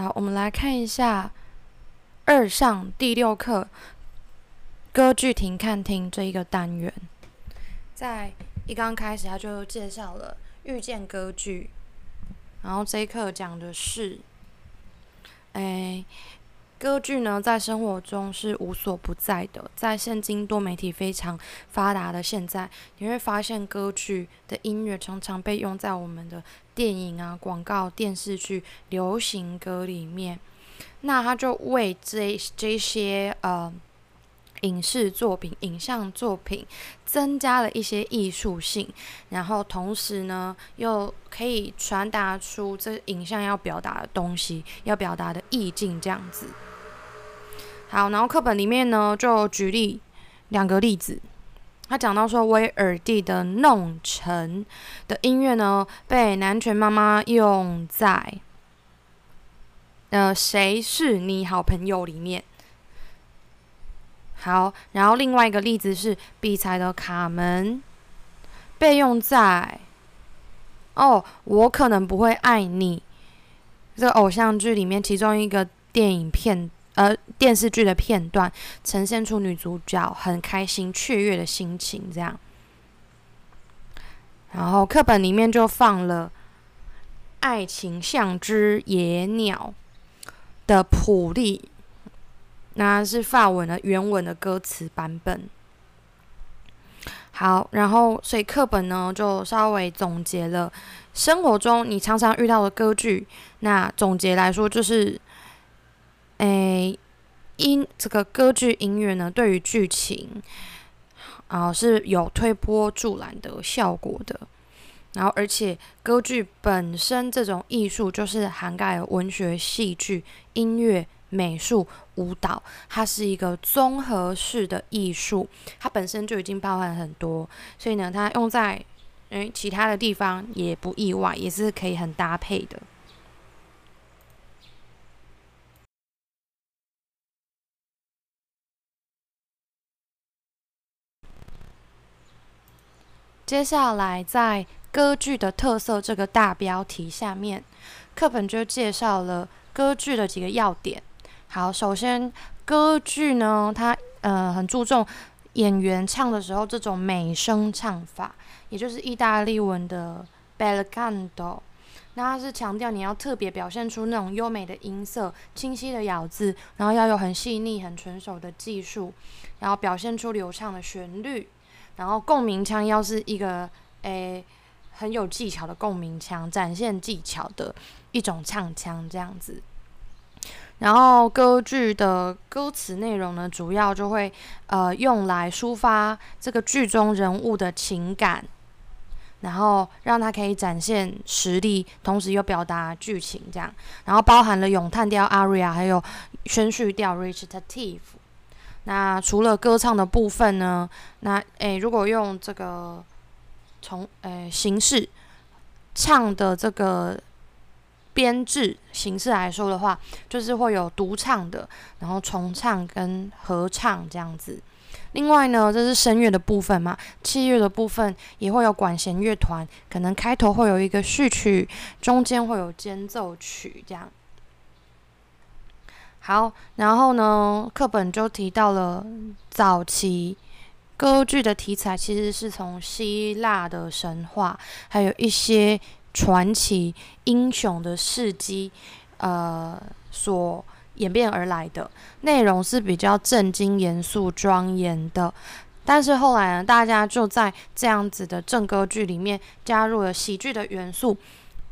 好，我们来看一下二上第六课歌剧停看厅这一个单元。在一刚开始，他就介绍了遇见歌剧，然后这一课讲的是，哎。歌剧呢，在生活中是无所不在的。在现今多媒体非常发达的现在，你会发现歌剧的音乐常常被用在我们的电影啊、广告、电视剧、流行歌里面。那它就为这这些呃。影视作品、影像作品增加了一些艺术性，然后同时呢，又可以传达出这影像要表达的东西、要表达的意境，这样子。好，然后课本里面呢，就举例两个例子。他讲到说，威尔第的《弄臣》的音乐呢，被南拳妈妈用在呃《谁是你好朋友》里面。好，然后另外一个例子是比才的《卡门》被用在哦，我可能不会爱你这个偶像剧里面，其中一个电影片呃电视剧的片段，呈现出女主角很开心雀跃的心情，这样。然后课本里面就放了《爱情像只野鸟》的谱例。那是法文的原文的歌词版本。好，然后所以课本呢就稍微总结了生活中你常常遇到的歌剧。那总结来说就是，诶，音这个歌剧音乐呢对于剧情啊是有推波助澜的效果的。然后而且歌剧本身这种艺术就是涵盖文学、戏剧、音乐。美术、舞蹈，它是一个综合式的艺术，它本身就已经包含很多，所以呢，它用在诶其他的地方也不意外，也是可以很搭配的。接下来，在歌剧的特色这个大标题下面，课本就介绍了歌剧的几个要点。好，首先歌剧呢，它呃很注重演员唱的时候这种美声唱法，也就是意大利文的 bel canto。那它是强调你要特别表现出那种优美的音色、清晰的咬字，然后要有很细腻、很纯熟的技术，然后表现出流畅的旋律，然后共鸣腔要是一个诶很有技巧的共鸣腔，展现技巧的一种唱腔这样子。然后歌剧的歌词内容呢，主要就会呃用来抒发这个剧中人物的情感，然后让他可以展现实力，同时又表达剧情这样。然后包含了咏叹调 aria，还有宣叙调 recitative。那除了歌唱的部分呢，那诶如果用这个从诶形式唱的这个。编制形式来说的话，就是会有独唱的，然后重唱跟合唱这样子。另外呢，这是声乐的部分嘛，器乐的部分也会有管弦乐团，可能开头会有一个序曲，中间会有间奏曲这样。好，然后呢，课本就提到了早期歌剧的题材其实是从希腊的神话，还有一些。传奇英雄的事迹，呃，所演变而来的内容是比较震惊、严肃、庄严的。但是后来呢，大家就在这样子的正歌剧里面加入了喜剧的元素，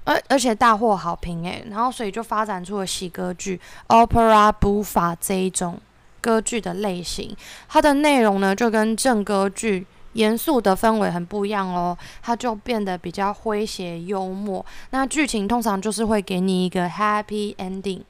而而且大获好评诶。然后所以就发展出了喜歌剧 （opera buffa） 这一种歌剧的类型。它的内容呢，就跟正歌剧。严肃的氛围很不一样哦，它就变得比较诙谐幽默。那剧情通常就是会给你一个 happy ending。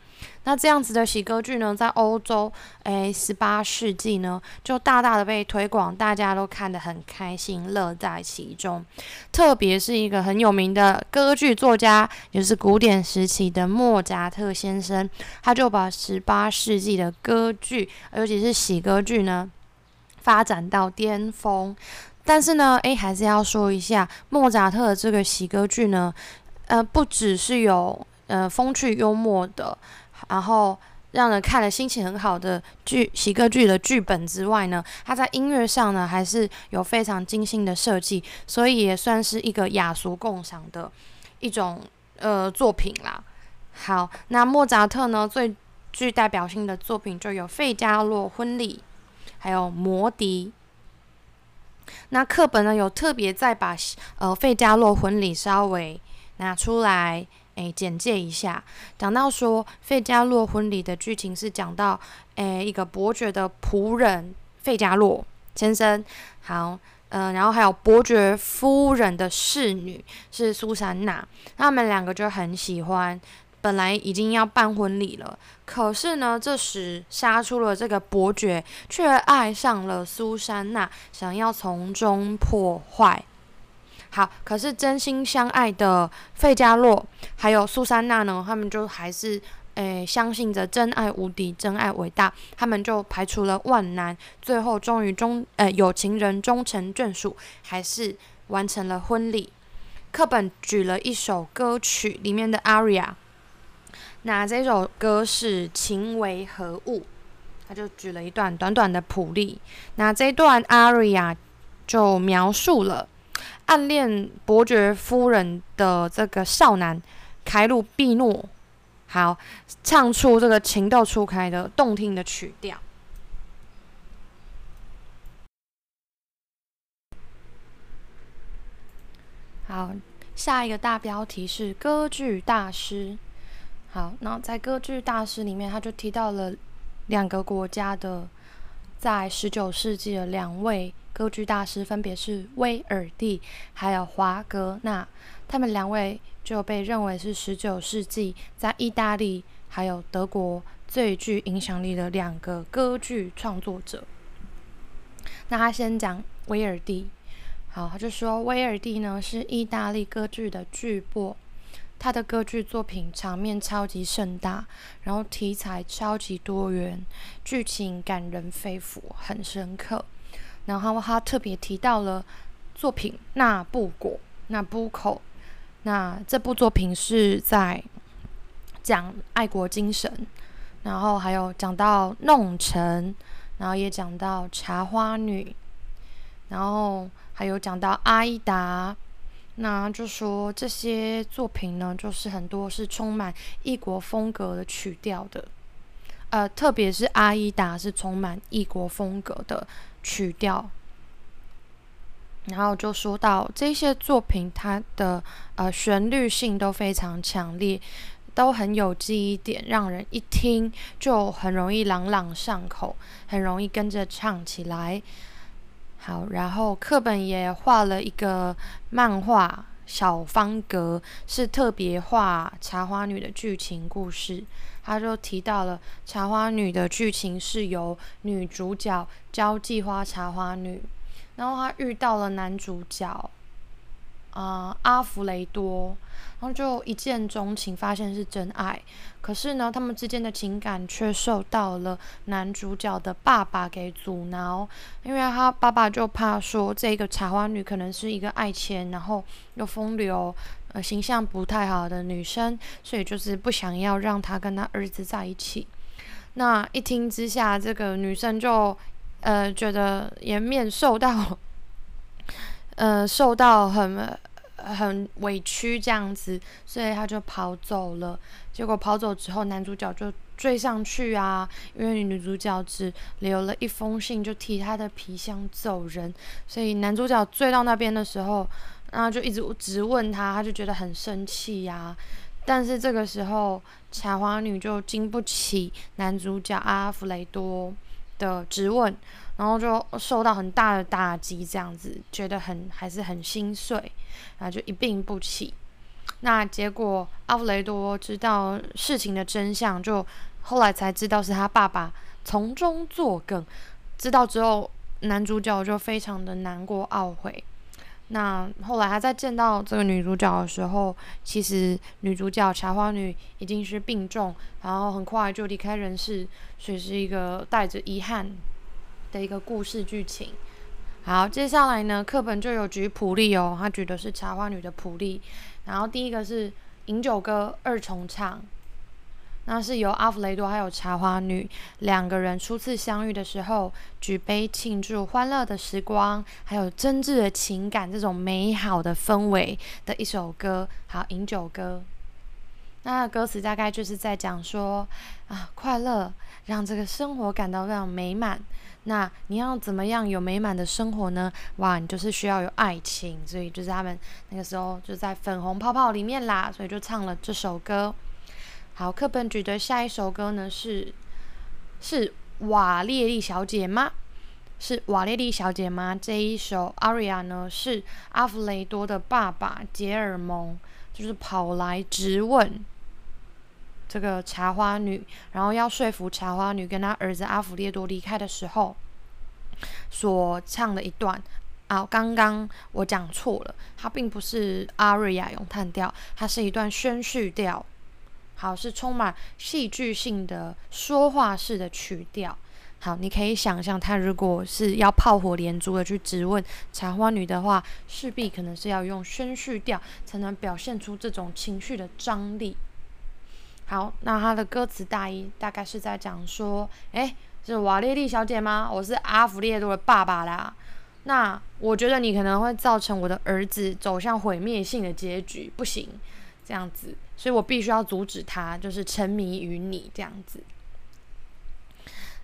那这样子的喜歌剧呢，在欧洲，诶，十八世纪呢，就大大的被推广，大家都看得很开心，乐在其中。特别是一个很有名的歌剧作家，也是古典时期的莫扎特先生，他就把十八世纪的歌剧，尤其是喜歌剧呢。发展到巅峰，但是呢，诶，还是要说一下莫扎特的这个喜歌剧呢，呃，不只是有呃风趣幽默的，然后让人看了心情很好的剧喜歌剧的剧本之外呢，它在音乐上呢还是有非常精心的设计，所以也算是一个雅俗共赏的一种呃作品啦。好，那莫扎特呢最具代表性的作品就有《费加罗婚礼》，还有《魔笛》。那课本呢有特别再把呃《费加罗婚礼》稍微拿出来。诶，简介一下，讲到说费加洛婚礼的剧情是讲到，诶，一个伯爵的仆人费加洛先生，好，嗯，然后还有伯爵夫人的侍女是苏珊娜，他们两个就很喜欢，本来已经要办婚礼了，可是呢，这时杀出了这个伯爵，却爱上了苏珊娜，想要从中破坏。好，可是真心相爱的费加洛还有苏珊娜呢，他们就还是诶相信着真爱无敌，真爱伟大，他们就排除了万难，最后终于终呃有情人终成眷属，还是完成了婚礼。课本举了一首歌曲里面的 aria，那这首歌是情为何物，他就举了一段短短的谱例，那这段 aria 就描述了。暗恋伯爵夫人的这个少男凯鲁毕诺，好唱出这个情窦初开的动听的曲调。好，下一个大标题是歌剧大师。好，那在歌剧大师里面，他就提到了两个国家的在十九世纪的两位。歌剧大师分别是威尔第还有华格纳，他们两位就被认为是十九世纪在意大利还有德国最具影响力的两个歌剧创作者。那他先讲威尔第，好，他就说威尔第呢是意大利歌剧的巨擘，他的歌剧作品场面超级盛大，然后题材超级多元，剧情感人肺腑，很深刻。然后他特别提到了作品《那布果》《那布口》，那这部作品是在讲爱国精神，然后还有讲到弄臣，然后也讲到茶花女，然后还有讲到阿依达，那就说这些作品呢，就是很多是充满异国风格的曲调的，呃，特别是阿依达是充满异国风格的。曲调，然后就说到这些作品，它的呃旋律性都非常强烈，都很有记忆点，让人一听就很容易朗朗上口，很容易跟着唱起来。好，然后课本也画了一个漫画小方格，是特别画茶花女的剧情故事。他就提到了茶花女的剧情是由女主角交际花茶花女，然后她遇到了男主角，啊阿弗雷多，然后就一见钟情，发现是真爱。可是呢，他们之间的情感却受到了男主角的爸爸给阻挠，因为他爸爸就怕说这个茶花女可能是一个爱钱，然后又风流。呃，形象不太好的女生，所以就是不想要让她跟她儿子在一起。那一听之下，这个女生就呃觉得颜面受到 呃受到很很委屈这样子，所以他就跑走了。结果跑走之后，男主角就追上去啊，因为女主角只留了一封信，就提她的皮箱走人。所以男主角追到那边的时候。然后就一直直问他，他就觉得很生气呀。但是这个时候，茶花女就经不起男主角阿弗雷多的质问，然后就受到很大的打击，这样子觉得很还是很心碎，然后就一病不起。那结果阿弗雷多知道事情的真相，就后来才知道是他爸爸从中作梗。知道之后，男主角就非常的难过懊悔。那后来他在见到这个女主角的时候，其实女主角茶花女已经是病重，然后很快就离开人世，所以是一个带着遗憾的一个故事剧情。好，接下来呢，课本就有举谱例哦，他举的是茶花女的谱例。然后第一个是饮酒歌二重唱，那是由阿弗雷多还有茶花女两个人初次相遇的时候，举杯庆祝欢乐的时光，还有真挚的情感，这种美好的氛围的一首歌，好饮酒歌。那歌词大概就是在讲说啊，快乐让这个生活感到非常美满。那你要怎么样有美满的生活呢？哇，你就是需要有爱情，所以就是他们那个时候就在粉红泡泡里面啦，所以就唱了这首歌。好，课本举的下一首歌呢是是瓦列丽小姐吗？是瓦列丽小姐吗？这一首 aria 呢是阿弗雷多的爸爸杰尔蒙，就是跑来质问这个茶花女，然后要说服茶花女跟他儿子阿弗列多离开的时候。所唱的一段啊，刚刚我讲错了，它并不是阿瑞亚咏叹调，它是一段宣叙调。好，是充满戏剧性的说话式的曲调。好，你可以想象，他如果是要炮火连珠的去质问茶花女的话，势必可能是要用宣叙调才能表现出这种情绪的张力。好，那他的歌词大意大概是在讲说，诶。是瓦列丽小姐吗？我是阿弗列多的爸爸啦。那我觉得你可能会造成我的儿子走向毁灭性的结局，不行，这样子，所以我必须要阻止他，就是沉迷于你这样子。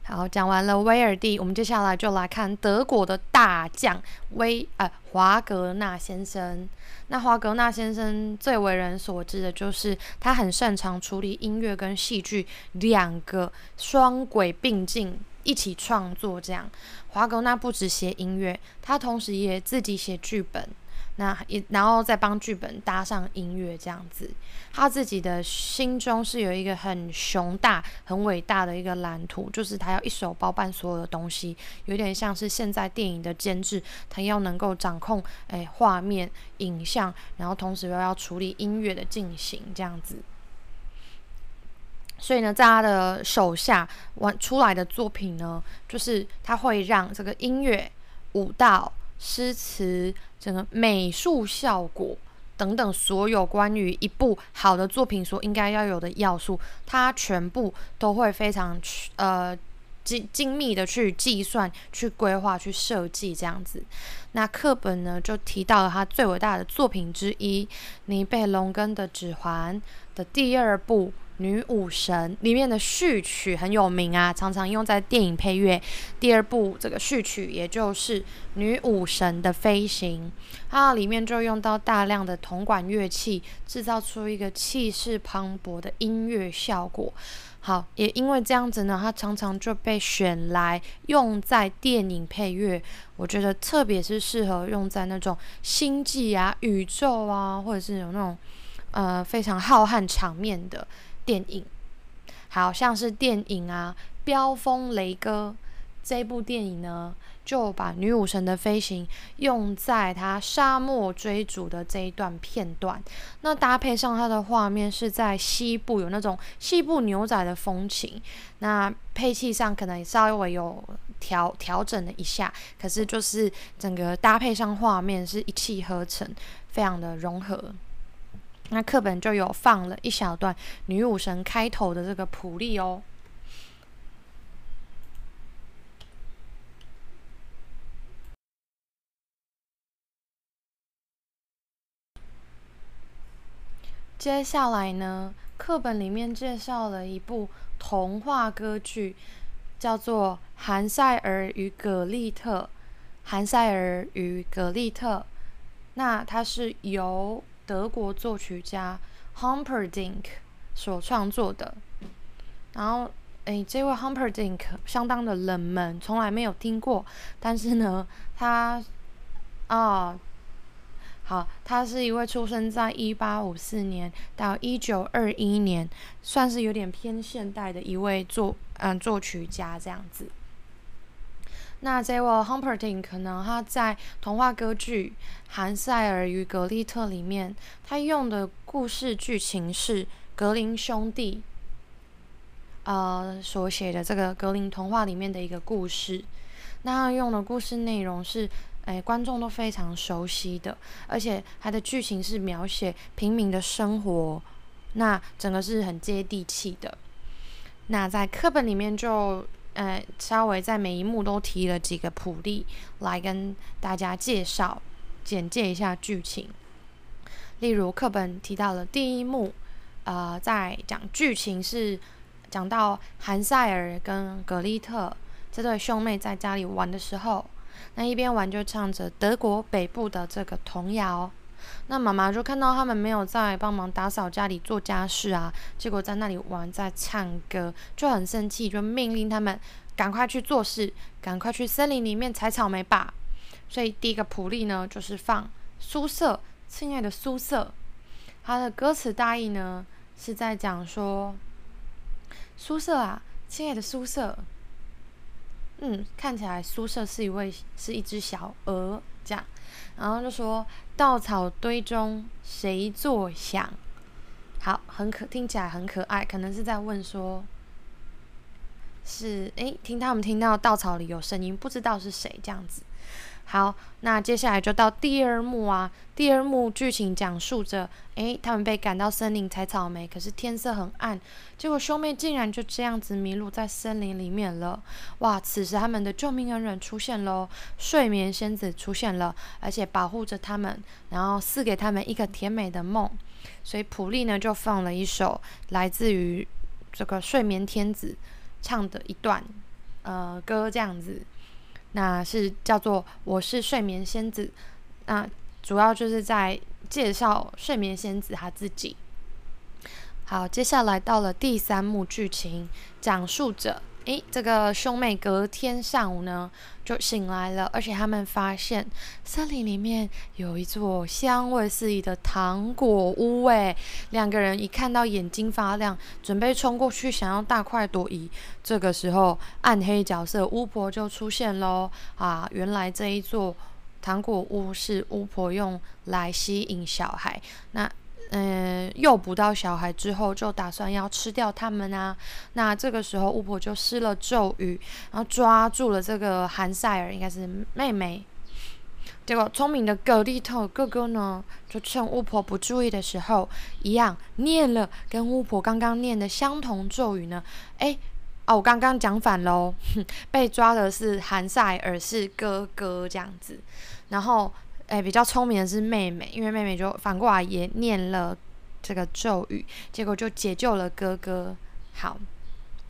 好，讲完了威尔第，我们接下来就来看德国的大将威呃华格纳先生。那华格纳先生最为人所知的就是他很擅长处理音乐跟戏剧两个双轨并进一起创作。这样，华格纳不止写音乐，他同时也自己写剧本。那也，然后再帮剧本搭上音乐，这样子，他自己的心中是有一个很雄大、很伟大的一个蓝图，就是他要一手包办所有的东西，有点像是现在电影的监制，他要能够掌控诶画面、影像，然后同时又要处理音乐的进行，这样子。所以呢，在他的手下完出来的作品呢，就是他会让这个音乐、舞蹈。诗词、整个美术效果等等，所有关于一部好的作品所应该要有的要素，它全部都会非常呃精精密的去计算、去规划、去设计这样子。那课本呢就提到了他最伟大的作品之一《尼贝龙根的指环》的第二部。女武神里面的序曲很有名啊，常常用在电影配乐。第二部这个序曲，也就是女武神的飞行，它里面就用到大量的铜管乐器，制造出一个气势磅礴的音乐效果。好，也因为这样子呢，它常常就被选来用在电影配乐。我觉得特别是适合用在那种星际啊、宇宙啊，或者是有那种呃非常浩瀚场面的。电影，好像是电影啊，《飙风雷哥》这部电影呢，就把女武神的飞行用在他沙漠追逐的这一段片段。那搭配上它的画面是在西部，有那种西部牛仔的风情。那配器上可能稍微有调调整了一下，可是就是整个搭配上画面是一气呵成，非常的融合。那课本就有放了一小段女武神开头的这个谱例哦。接下来呢，课本里面介绍了一部童话歌剧，叫做《韩塞尔与葛丽特》。韩塞尔与葛丽特，那它是由。德国作曲家 Humperdinck 所创作的，然后，诶，这位 Humperdinck 相当的冷门，从来没有听过。但是呢，他，啊，好，他是一位出生在一八五四年到一九二一年，算是有点偏现代的一位作，嗯，作曲家这样子。那这位 Humperdinck 可能他在童话歌剧《韩塞尔与格丽特》里面，他用的故事剧情是格林兄弟，呃所写的这个格林童话里面的一个故事。那他用的故事内容是，哎，观众都非常熟悉的，而且它的剧情是描写平民的生活，那整个是很接地气的。那在课本里面就呃稍微在每一幕都提了几个谱例来跟大家介绍、简介一下剧情。例如课本提到了第一幕，呃，在讲剧情是讲到韩塞尔跟格丽特这对兄妹在家里玩的时候，那一边玩就唱着德国北部的这个童谣。那妈妈就看到他们没有在帮忙打扫家里做家事啊，结果在那里玩在唱歌，就很生气，就命令他们赶快去做事，赶快去森林里面采草莓吧。所以第一个谱例呢，就是放苏瑟，亲爱的苏瑟，他的歌词大意呢是在讲说，苏瑟啊，亲爱的苏瑟，嗯，看起来苏瑟是一位是一只小鹅，这样。然后就说稻草堆中谁作响？好，很可听起来很可爱，可能是在问说，是诶，听他们听到稻草里有声音，不知道是谁这样子。好，那接下来就到第二幕啊。第二幕剧情讲述着，诶，他们被赶到森林采草莓，可是天色很暗，结果兄妹竟然就这样子迷路在森林里面了。哇！此时他们的救命恩人出现喽，睡眠仙子出现了，而且保护着他们，然后赐给他们一个甜美的梦。所以普利呢就放了一首来自于这个睡眠天子唱的一段呃歌，这样子。那是叫做《我是睡眠仙子》，那主要就是在介绍睡眠仙子他自己。好，接下来到了第三幕剧情，讲述着。诶，这个兄妹隔天上午呢就醒来了，而且他们发现森林里面有一座香味四溢的糖果屋。诶，两个人一看到眼睛发亮，准备冲过去想要大快朵颐。这个时候，暗黑角色巫婆就出现喽！啊，原来这一座糖果屋是巫婆用来吸引小孩。那。嗯，诱捕到小孩之后，就打算要吃掉他们啊。那这个时候，巫婆就施了咒语，然后抓住了这个韩塞尔，应该是妹妹。结果，聪明的格丽特哥哥呢，就趁巫婆不注意的时候，一样念了跟巫婆刚刚念的相同咒语呢。哎，哦，我刚刚讲反喽，被抓的是韩塞尔，是哥哥这样子，然后。哎，比较聪明的是妹妹，因为妹妹就反过来也念了这个咒语，结果就解救了哥哥。好，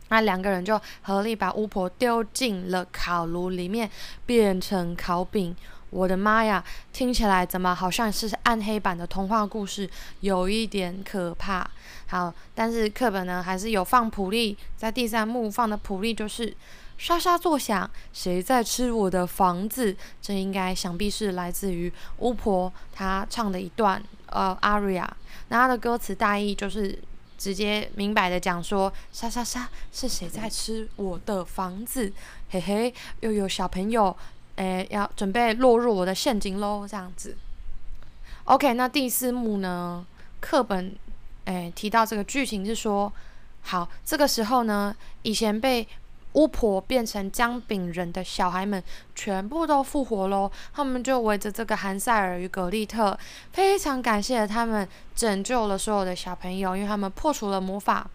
那两个人就合力把巫婆丢进了烤炉里面，变成烤饼。我的妈呀，听起来怎么好像是暗黑版的童话故事，有一点可怕。好，但是课本呢还是有放普利，在第三幕放的普利就是。沙沙作响，谁在吃我的房子？这应该想必是来自于巫婆她唱的一段呃 aria。那她的歌词大意就是直接明白的讲说：沙沙沙，是谁在吃我的房子？嘿嘿，又有小朋友诶要准备落入我的陷阱喽，这样子。OK，那第四幕呢？课本诶提到这个剧情是说，好，这个时候呢，以前被巫婆变成姜饼人的小孩们全部都复活喽！他们就围着这个韩塞尔与格丽特，非常感谢他们拯救了所有的小朋友，因为他们破除了魔法。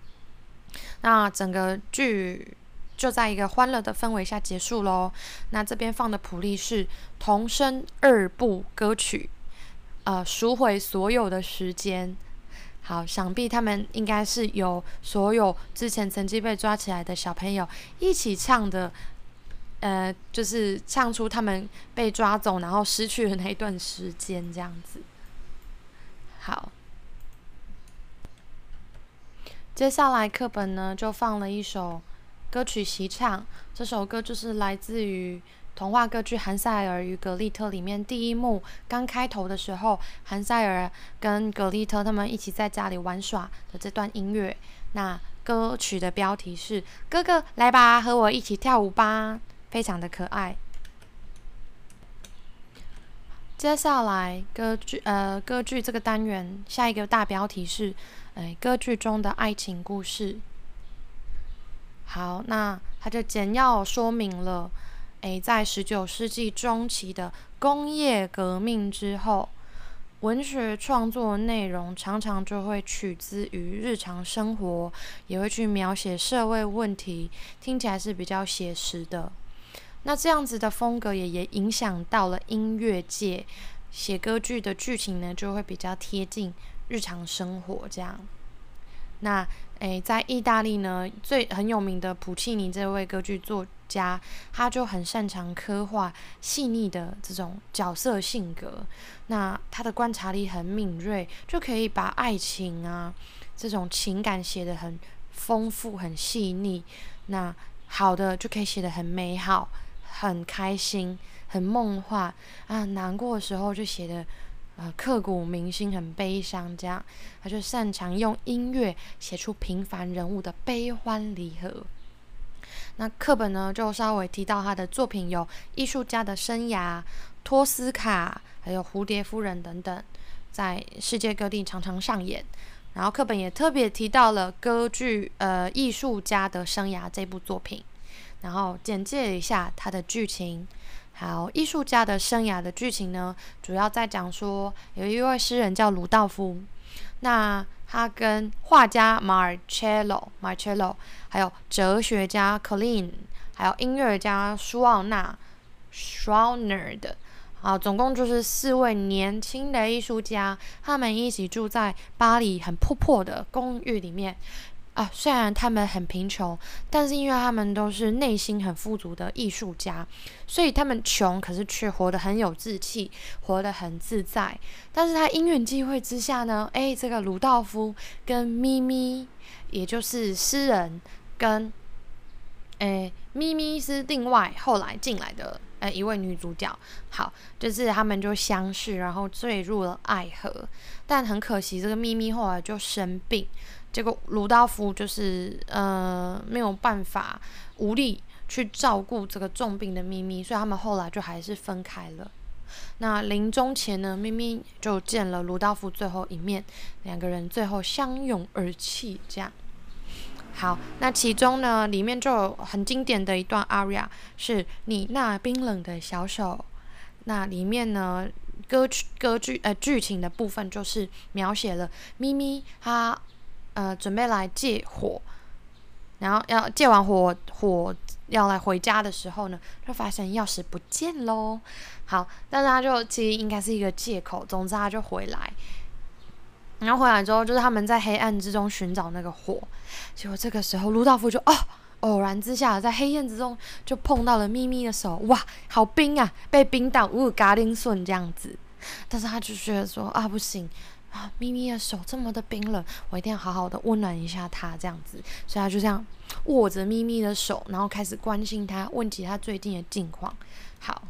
那整个剧就在一个欢乐的氛围下结束喽。那这边放的普利是童声二部歌曲，呃，赎回所有的时间。好，想必他们应该是有所有之前曾经被抓起来的小朋友一起唱的，呃，就是唱出他们被抓走然后失去的那一段时间这样子。好，接下来课本呢就放了一首歌曲习唱，这首歌就是来自于。童话歌剧《韩塞尔与格丽特》里面第一幕刚开头的时候，韩塞尔跟格丽特他们一起在家里玩耍的这段音乐。那歌曲的标题是“哥哥来吧，和我一起跳舞吧”，非常的可爱。接下来歌剧呃歌剧这个单元下一个大标题是“哎歌剧中的爱情故事”。好，那它就简要说明了。诶，在十九世纪中期的工业革命之后，文学创作内容常常就会取自于日常生活，也会去描写社会问题，听起来是比较写实的。那这样子的风格也也影响到了音乐界，写歌剧的剧情呢就会比较贴近日常生活这样。那诶，在意大利呢，最很有名的普契尼这位歌剧作家，他就很擅长刻画细腻的这种角色性格。那他的观察力很敏锐，就可以把爱情啊这种情感写得很丰富、很细腻。那好的就可以写得很美好。很开心，很梦幻啊！难过的时候就写的，呃，刻骨铭心，很悲伤。这样，他就擅长用音乐写出平凡人物的悲欢离合。那课本呢，就稍微提到他的作品有《艺术家的生涯》、《托斯卡》，还有《蝴蝶夫人》等等，在世界各地常常上演。然后课本也特别提到了歌剧《呃艺术家的生涯》这部作品。然后简介一下它的剧情。好，艺术家的生涯的剧情呢，主要在讲说有一位诗人叫鲁道夫，那他跟画家马尔切洛、马尔切洛，还有哲学家克林，还有音乐家舒奥纳 s c h r n e r 的，啊，总共就是四位年轻的艺术家，他们一起住在巴黎很破破的公寓里面。啊，虽然他们很贫穷，但是因为他们都是内心很富足的艺术家，所以他们穷，可是却活得很有志气，活得很自在。但是他因缘际会之下呢，诶，这个鲁道夫跟咪咪，也就是诗人，跟诶咪咪是另外后来进来的呃一位女主角。好，就是他们就相识，然后坠入了爱河。但很可惜，这个咪咪后来就生病。结果鲁道夫就是呃没有办法无力去照顾这个重病的咪咪，所以他们后来就还是分开了。那临终前呢，咪咪就见了鲁道夫最后一面，两个人最后相拥而泣。这样好，那其中呢里面就有很经典的一段 aria，是你那冰冷的小手。那里面呢歌曲歌剧呃剧情的部分就是描写了咪咪她。呃，准备来借火，然后要借完火，火要来回家的时候呢，就发现钥匙不见喽。好，但是他就其实应该是一个借口。总之他就回来，然后回来之后，就是他们在黑暗之中寻找那个火。结果这个时候，卢道夫就哦，偶然之下在黑暗之中就碰到了咪咪的手，哇，好冰啊，被冰到呜嘎铃顺这样子。但是他就觉得说啊，不行。啊，咪咪的手这么的冰冷，我一定要好好的温暖一下它，这样子，所以他就这样握着咪咪的手，然后开始关心它，问起它最近的近况。好，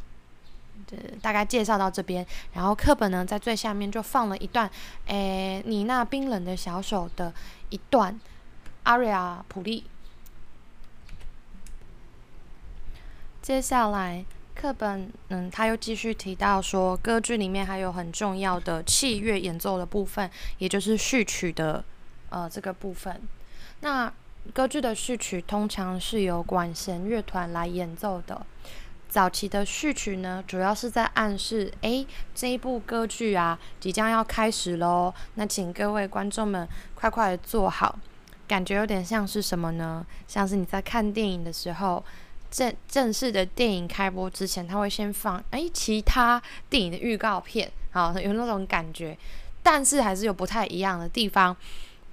这大概介绍到这边，然后课本呢在最下面就放了一段，诶，你那冰冷的小手的一段阿瑞亚普利。接下来。课本，嗯，他又继续提到说，歌剧里面还有很重要的器乐演奏的部分，也就是序曲的，呃，这个部分。那歌剧的序曲通常是由管弦乐团来演奏的。早期的序曲呢，主要是在暗示，诶，这一部歌剧啊，即将要开始喽。那请各位观众们快快坐好，感觉有点像是什么呢？像是你在看电影的时候。正正式的电影开播之前，他会先放哎其他电影的预告片，好有那种感觉，但是还是有不太一样的地方。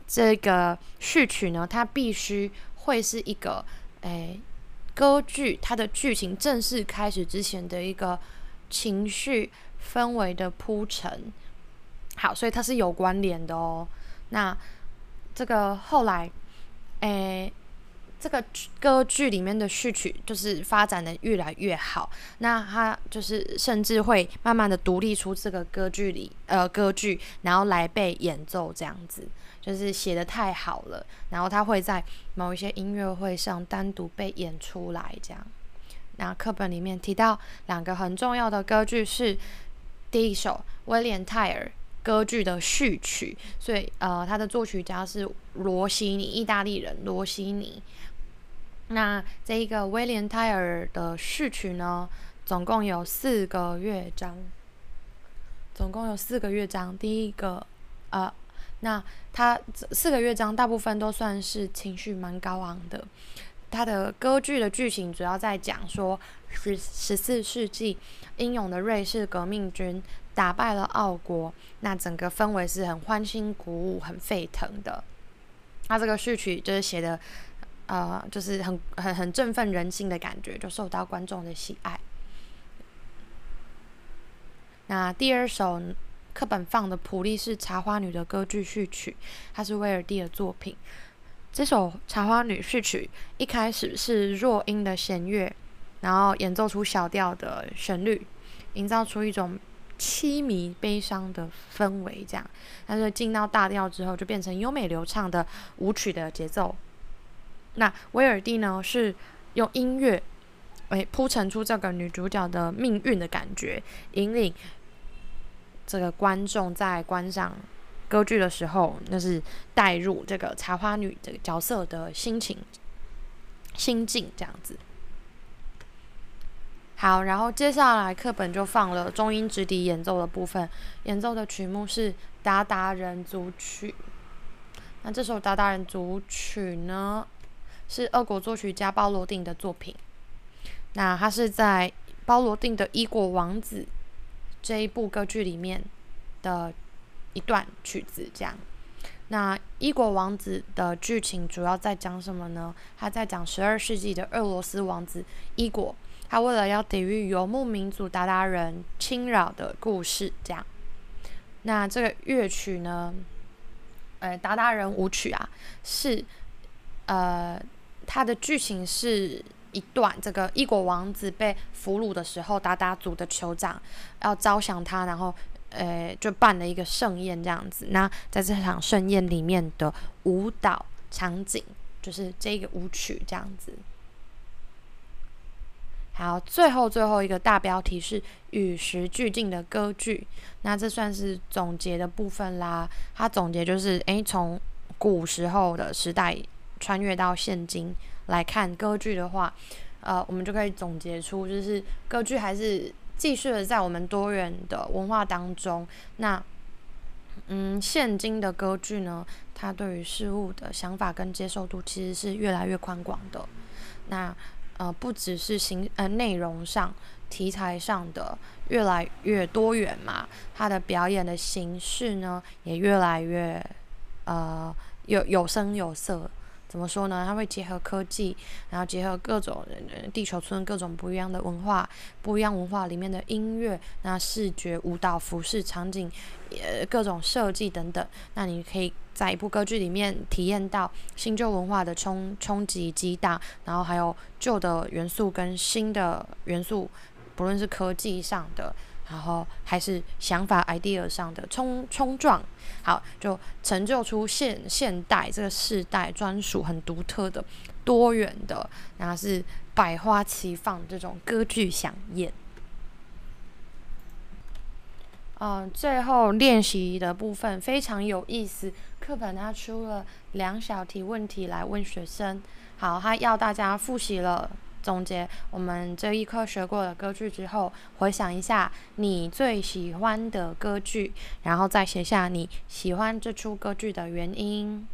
这个序曲呢，它必须会是一个诶歌剧，它的剧情正式开始之前的一个情绪氛围的铺陈。好，所以它是有关联的哦。那这个后来诶。这个歌剧里面的序曲就是发展的越来越好，那他就是甚至会慢慢的独立出这个歌剧里呃歌剧，然后来被演奏这样子，就是写的太好了，然后他会在某一些音乐会上单独被演出来这样。那课本里面提到两个很重要的歌剧是第一首威廉泰尔歌剧的序曲，所以呃他的作曲家是罗西尼，意大利人罗西尼。那这一个威廉泰尔的序曲呢，总共有四个乐章。总共有四个乐章。第一个，呃，那它四个乐章大部分都算是情绪蛮高昂的。它的歌剧的剧情主要在讲说，十十四世纪英勇的瑞士革命军打败了奥国，那整个氛围是很欢欣鼓舞、很沸腾的。它这个序曲就是写的，呃，就是很很很振奋人心的感觉，就受到观众的喜爱。那第二首课本放的普利是茶花女的歌剧序曲，它是威尔第的作品。这首茶花女序曲一开始是弱音的弦乐，然后演奏出小调的旋律，营造出一种凄迷悲伤的氛围。这样，但是进到大调之后，就变成优美流畅的舞曲的节奏。那威尔第呢，是用音乐诶铺陈出这个女主角的命运的感觉，引领。这个观众在观赏歌剧的时候，那是带入这个茶花女这个角色的心情、心境这样子。好，然后接下来课本就放了中音直笛演奏的部分，演奏的曲目是达达人组曲。那这首达达人组曲呢，是俄国作曲家包罗定的作品。那他是在包罗定的《伊国王子》。这一部歌剧里面的一段曲子，这样。那《伊国王子》的剧情主要在讲什么呢？他在讲十二世纪的俄罗斯王子伊国，他为了要抵御游牧民族鞑靼人侵扰的故事，这样。那这个乐曲呢？呃，鞑靼人舞曲啊，是呃，它的剧情是。一段这个异国王子被俘虏的时候，达达族的酋长要招降他，然后呃就办了一个盛宴这样子。那在这场盛宴里面的舞蹈场景就是这个舞曲这样子。好，最后最后一个大标题是与时俱进的歌剧。那这算是总结的部分啦。它总结就是，诶，从古时候的时代穿越到现今。来看歌剧的话，呃，我们就可以总结出，就是歌剧还是继续的在我们多元的文化当中。那，嗯，现今的歌剧呢，它对于事物的想法跟接受度其实是越来越宽广的。那，呃，不只是形呃内容上、题材上的越来越多元嘛，它的表演的形式呢，也越来越呃有有声有色。怎么说呢？它会结合科技，然后结合各种地球村各种不一样的文化，不一样文化里面的音乐，那视觉、舞蹈、服饰、场景，呃，各种设计等等。那你可以在一部歌剧里面体验到新旧文化的冲冲击极大，然后还有旧的元素跟新的元素，不论是科技上的。然后还是想法 idea 上的冲冲撞，好，就成就出现现代这个世代专属很独特的多元的，然后是百花齐放这种歌剧响宴。嗯，最后练习的部分非常有意思，课本它出了两小题问题来问学生，好，他要大家复习了。总结我们这一课学过的歌剧之后，回想一下你最喜欢的歌剧，然后再写下你喜欢这出歌剧的原因。